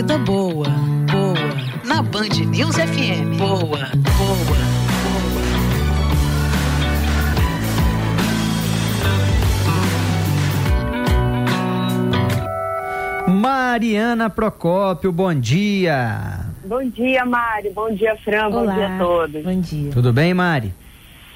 vida boa, boa. Na Band News FM. Boa, boa. Mariana Procópio, bom dia. Bom dia, Mari. Bom dia, Fran. Olá. Bom dia a todos. Bom dia. Tudo bem, Mari?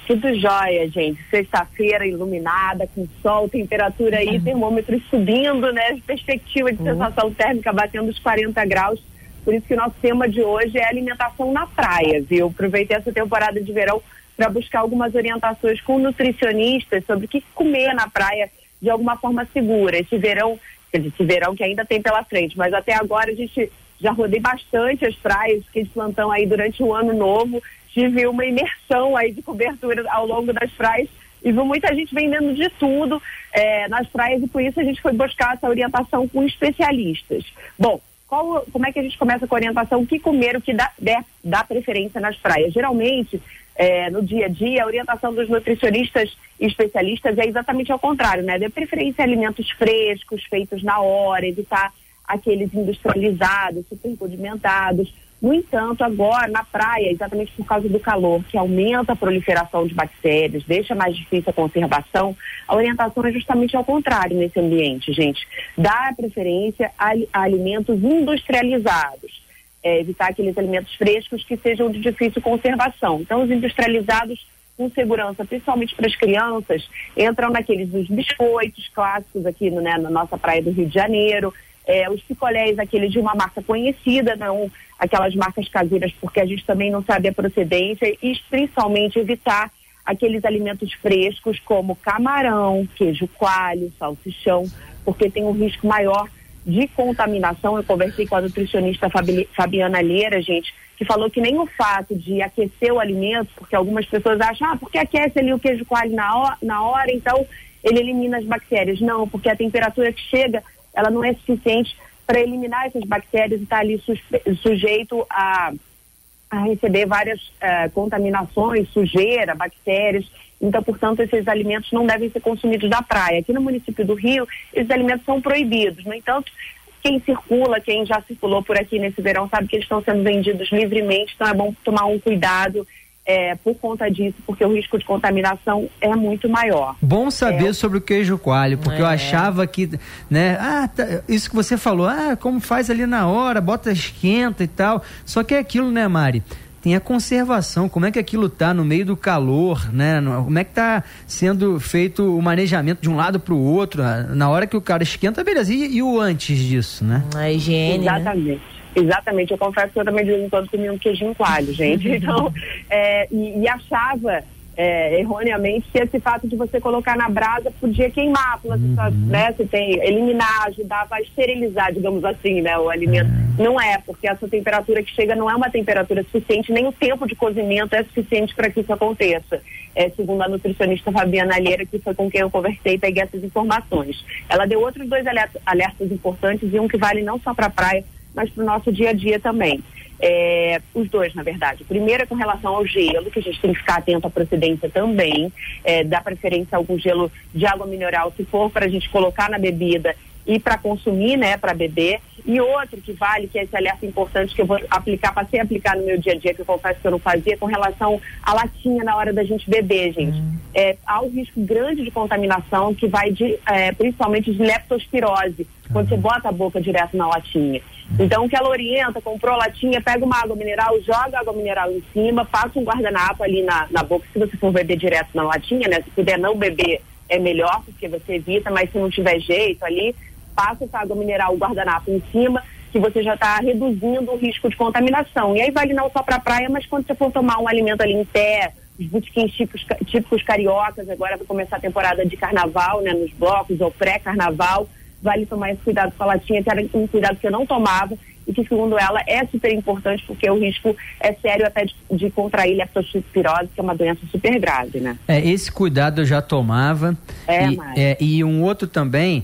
Tudo jóia, gente. Sexta-feira iluminada, com sol, temperatura aí, termômetros subindo, né? Perspectiva de sensação térmica batendo os 40 graus. Por isso que o nosso tema de hoje é alimentação na praia, viu? Aproveitei essa temporada de verão para buscar algumas orientações com nutricionistas sobre o que comer na praia de alguma forma segura. Esse verão, quer dizer, esse verão que ainda tem pela frente, mas até agora a gente já rodei bastante as praias, fiquei de plantão aí durante o ano novo, tive uma imersão aí de cobertura ao longo das praias e vi muita gente vendendo de tudo eh, nas praias e por isso a gente foi buscar essa orientação com especialistas. Bom, qual, como é que a gente começa com a orientação? O que comer, o que dá, der- dá preferência nas praias? Geralmente, eh, no dia a dia, a orientação dos nutricionistas e especialistas é exatamente ao contrário, né? Dê preferência a alimentos frescos, feitos na hora, evitar aqueles industrializados, super condimentados. No entanto, agora na praia, exatamente por causa do calor, que aumenta a proliferação de bactérias, deixa mais difícil a conservação, a orientação é justamente ao contrário nesse ambiente, gente. Dar preferência a, a alimentos industrializados. É, evitar aqueles alimentos frescos que sejam de difícil conservação. Então, os industrializados com segurança, principalmente para as crianças, entram naqueles dos biscoitos clássicos aqui né, na nossa praia do Rio de Janeiro, é, os picolés, aqueles de uma marca conhecida, não aquelas marcas caseiras, porque a gente também não sabe a procedência, e principalmente evitar aqueles alimentos frescos como camarão, queijo coalho, salsichão, porque tem um risco maior de contaminação. Eu conversei com a nutricionista Fabi- Fabiana Leira, gente, que falou que nem o fato de aquecer o alimento, porque algumas pessoas acham, ah, porque aquece ali o queijo coalho na hora, na hora, então ele elimina as bactérias. Não, porque a temperatura que chega, ela não é suficiente para eliminar essas bactérias e está ali suspe- sujeito a, a receber várias eh, contaminações, sujeira, bactérias. Então, portanto, esses alimentos não devem ser consumidos na praia. Aqui no município do Rio, esses alimentos são proibidos. No entanto, quem circula, quem já circulou por aqui nesse verão, sabe que eles estão sendo vendidos livremente, então é bom tomar um cuidado eh, por conta disso, porque o risco de contaminação é muito maior. Bom saber É. sobre o queijo coalho, porque eu É. achava que, né, ah, tá, isso que você falou, ah, como faz ali na hora, bota, esquenta e tal. Só que é aquilo, né, Mari? Tem a conservação, como é que aquilo tá no meio do calor, né? Como é que tá sendo feito o manejamento de um lado para o outro? ah, Na hora que o cara esquenta, beleza. E, e o antes disso, né? A higiene, né? Exatamente. Eu confesso que eu também de vez em quando comia um queijinho coalho, gente. Então, é, e, e achava é, erroneamente que esse fato de você colocar na brasa podia queimar, você só, né? Você tem eliminar, ajudava a esterilizar, digamos assim, né? O alimento. Não é, porque essa temperatura que chega não é uma temperatura suficiente, nem o tempo de cozimento é suficiente para que isso aconteça. É, segundo a nutricionista Fabiana Alheira, que foi com quem eu conversei e peguei essas informações. Ela deu outros dois alertas, alertas importantes e um que vale não só para a praia, mas para o nosso dia a dia também. É, os dois, na verdade. Primeiro é com relação ao gelo, que a gente tem que ficar atento à procedência também. É, dá preferência a algum gelo de água mineral, se for para a gente colocar na bebida e para consumir, né, para beber. E outro que vale, que é esse alerta importante que eu vou aplicar, passei a aplicar no meu dia a dia, que eu confesso que eu não fazia, com relação à latinha na hora da gente beber, gente. É, há um risco grande de contaminação que vai de, é, principalmente de leptospirose, quando você bota a boca direto na latinha. Então, o que ela orienta, comprou a latinha, pega uma água mineral, joga a água mineral em cima, passa um guardanapo ali na, na boca, se você for beber direto na latinha, né? Se puder não beber, é melhor, porque você evita, mas se não tiver jeito ali, passa essa água mineral, o guardanapo em cima, que você já está reduzindo o risco de contaminação. E aí vale não só para a praia, mas quando você for tomar um alimento ali em pé, os botequins típicos, típicos cariocas, agora vai começar a temporada de carnaval, né, nos blocos ou pré-carnaval, vale tomar esse cuidado com a latinha, que era um cuidado que eu não tomava e que, segundo ela, é super importante porque o risco é sério até de, de contrair leptospirose, que é uma doença super grave, né? É, esse cuidado eu já tomava. É, e, é, e um outro também,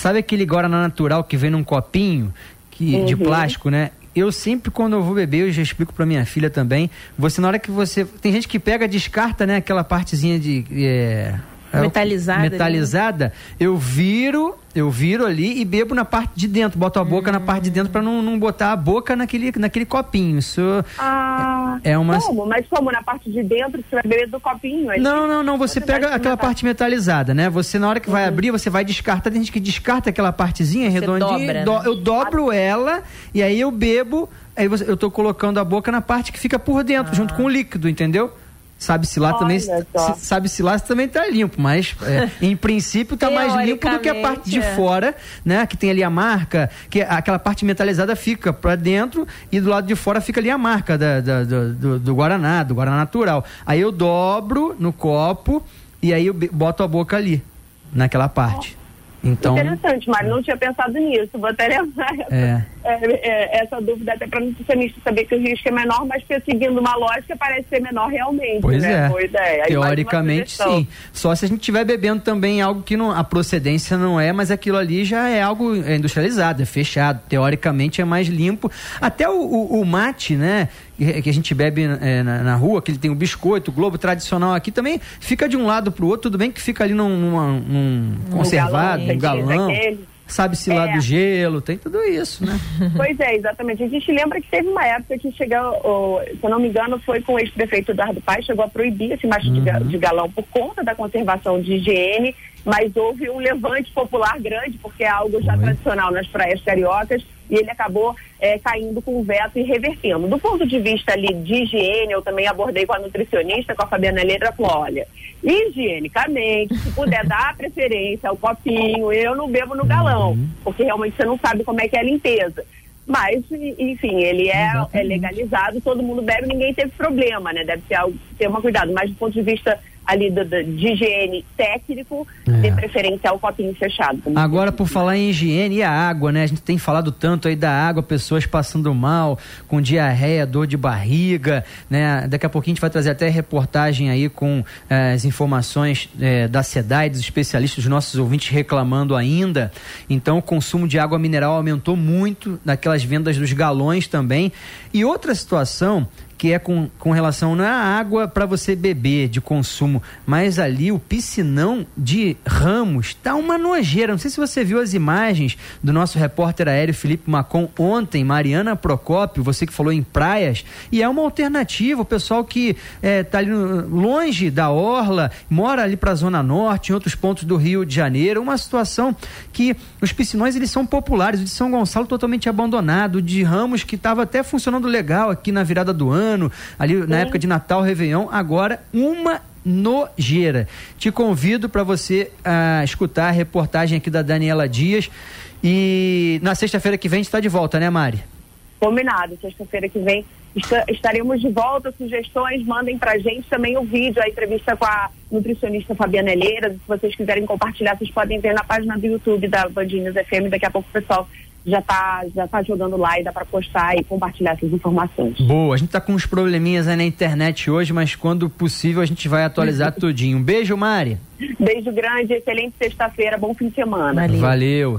sabe aquele Guaraná natural que vem num copinho que, de Uhum. plástico, né? Eu sempre, quando eu vou beber, eu já explico pra minha filha também. Você, na hora que você. Tem gente que pega, descarta, né? Aquela partezinha de. é, metalizada, metalizada né? eu viro, eu viro ali e bebo na parte de dentro, boto a boca hum. na parte de dentro para não, não botar a boca naquele, naquele copinho. Isso ah, é uma. Como? Mas como na parte de dentro você vai beber do copinho? Não, não, não. Você, você pega aquela parte metalizada, né? Você na hora que vai uhum. abrir, você vai descartar. Tem gente que descarta aquela partezinha você redondinha. Dobra, do, né? Eu dobro ela e aí eu bebo. Aí eu tô colocando a boca na parte que fica por dentro, ah. junto com o líquido, entendeu? Sabe-se lá também, sabe-se lá também tá limpo, mas é, em princípio tá mais limpo do que a parte de é. fora, né? Que tem ali a marca, que aquela parte metalizada fica para dentro e do lado de fora fica ali a marca da, da, do, do, Guaraná, do Guaraná natural. Aí eu dobro no copo e aí eu boto a boca ali, naquela parte. Então, Interessante, mas não tinha pensado nisso. Vou até levar essa, é. É, essa dúvida até para nutricionista saber que o risco é menor, mas que seguindo uma lógica parece ser menor realmente. Pois né? é. Boa ideia. Teoricamente, sim. Só se a gente estiver bebendo também algo que não, a procedência não é, mas aquilo ali já é algo industrializado, é fechado. Teoricamente é mais limpo. Até o, o, o mate, né? que a gente bebe é, na, na, rua, que ele tem o biscoito, o globo tradicional aqui também, fica de um lado para o outro, tudo bem que fica ali num, numa, num conservado, num galão. Sabe-se é. lá do gelo, tem tudo isso, né? Pois é, exatamente. A gente lembra que teve uma época que chegou, se eu não me engano, foi com o ex-prefeito Eduardo Paes, chegou a proibir esse macho uhum. de galão por conta da conservação de higiene, mas houve um levante popular grande, porque é algo já Oi. tradicional nas praias cariocas, e ele acabou é, caindo com o veto e revertendo. Do ponto de vista ali de higiene, eu também abordei com a nutricionista, com a Fabiana Leira, falou, olha, higienicamente, se puder dar preferência ao copinho, eu não bebo no galão, uhum. porque realmente você não sabe como é que é a limpeza. Mas, enfim, ele é, é legalizado, todo mundo bebe, ninguém teve problema, né? Deve ter, algo, ter uma cuidado. Mas do ponto de vista ali do, do, de higiene técnico, é. de preferência ao copinho fechado. Agora, por falar em higiene e a água, né? A gente tem falado tanto aí da água, pessoas passando mal, com diarreia, dor de barriga, né? Daqui a pouquinho a gente vai trazer até reportagem aí com eh, as informações eh, da SEDAI, dos especialistas, dos nossos ouvintes reclamando ainda. Então, o consumo de água mineral aumentou muito, naquelas vendas dos galões também. E outra situação que é com, com relação não é a água para você beber de consumo, mas ali o piscinão de Ramos tá uma nojeira. Não sei se você viu as imagens do nosso repórter aéreo Felipe Macon ontem, Mariana Procópio, você que falou em praias, e é uma alternativa. O pessoal que é, tá ali longe da orla, mora ali para a zona norte, em outros pontos do Rio de Janeiro, uma situação que os piscinões eles são populares. O de São Gonçalo totalmente abandonado, o de Ramos que estava até funcionando legal aqui na virada do ano ano, ali na época de Natal, Réveillon, agora uma nojeira. Te convido para você uh, escutar a reportagem aqui da Daniela Dias. E na sexta-feira que vem a gente está de volta, né, Mari? Combinado. Sexta-feira que vem estaremos de volta. Sugestões, mandem pra gente também o vídeo, a entrevista com a nutricionista Fabiana Helera. Se vocês quiserem compartilhar, vocês podem ver na página do YouTube da Bandinhas FM. Daqui a pouco o pessoal já está já tá jogando lá e dá para postar e compartilhar essas informações. Boa, a gente está com uns probleminhas aí na internet hoje, mas quando possível a gente vai atualizar tudinho. Um beijo, Mari. Beijo grande, excelente sexta-feira, bom fim de semana. Valeu. Valeu.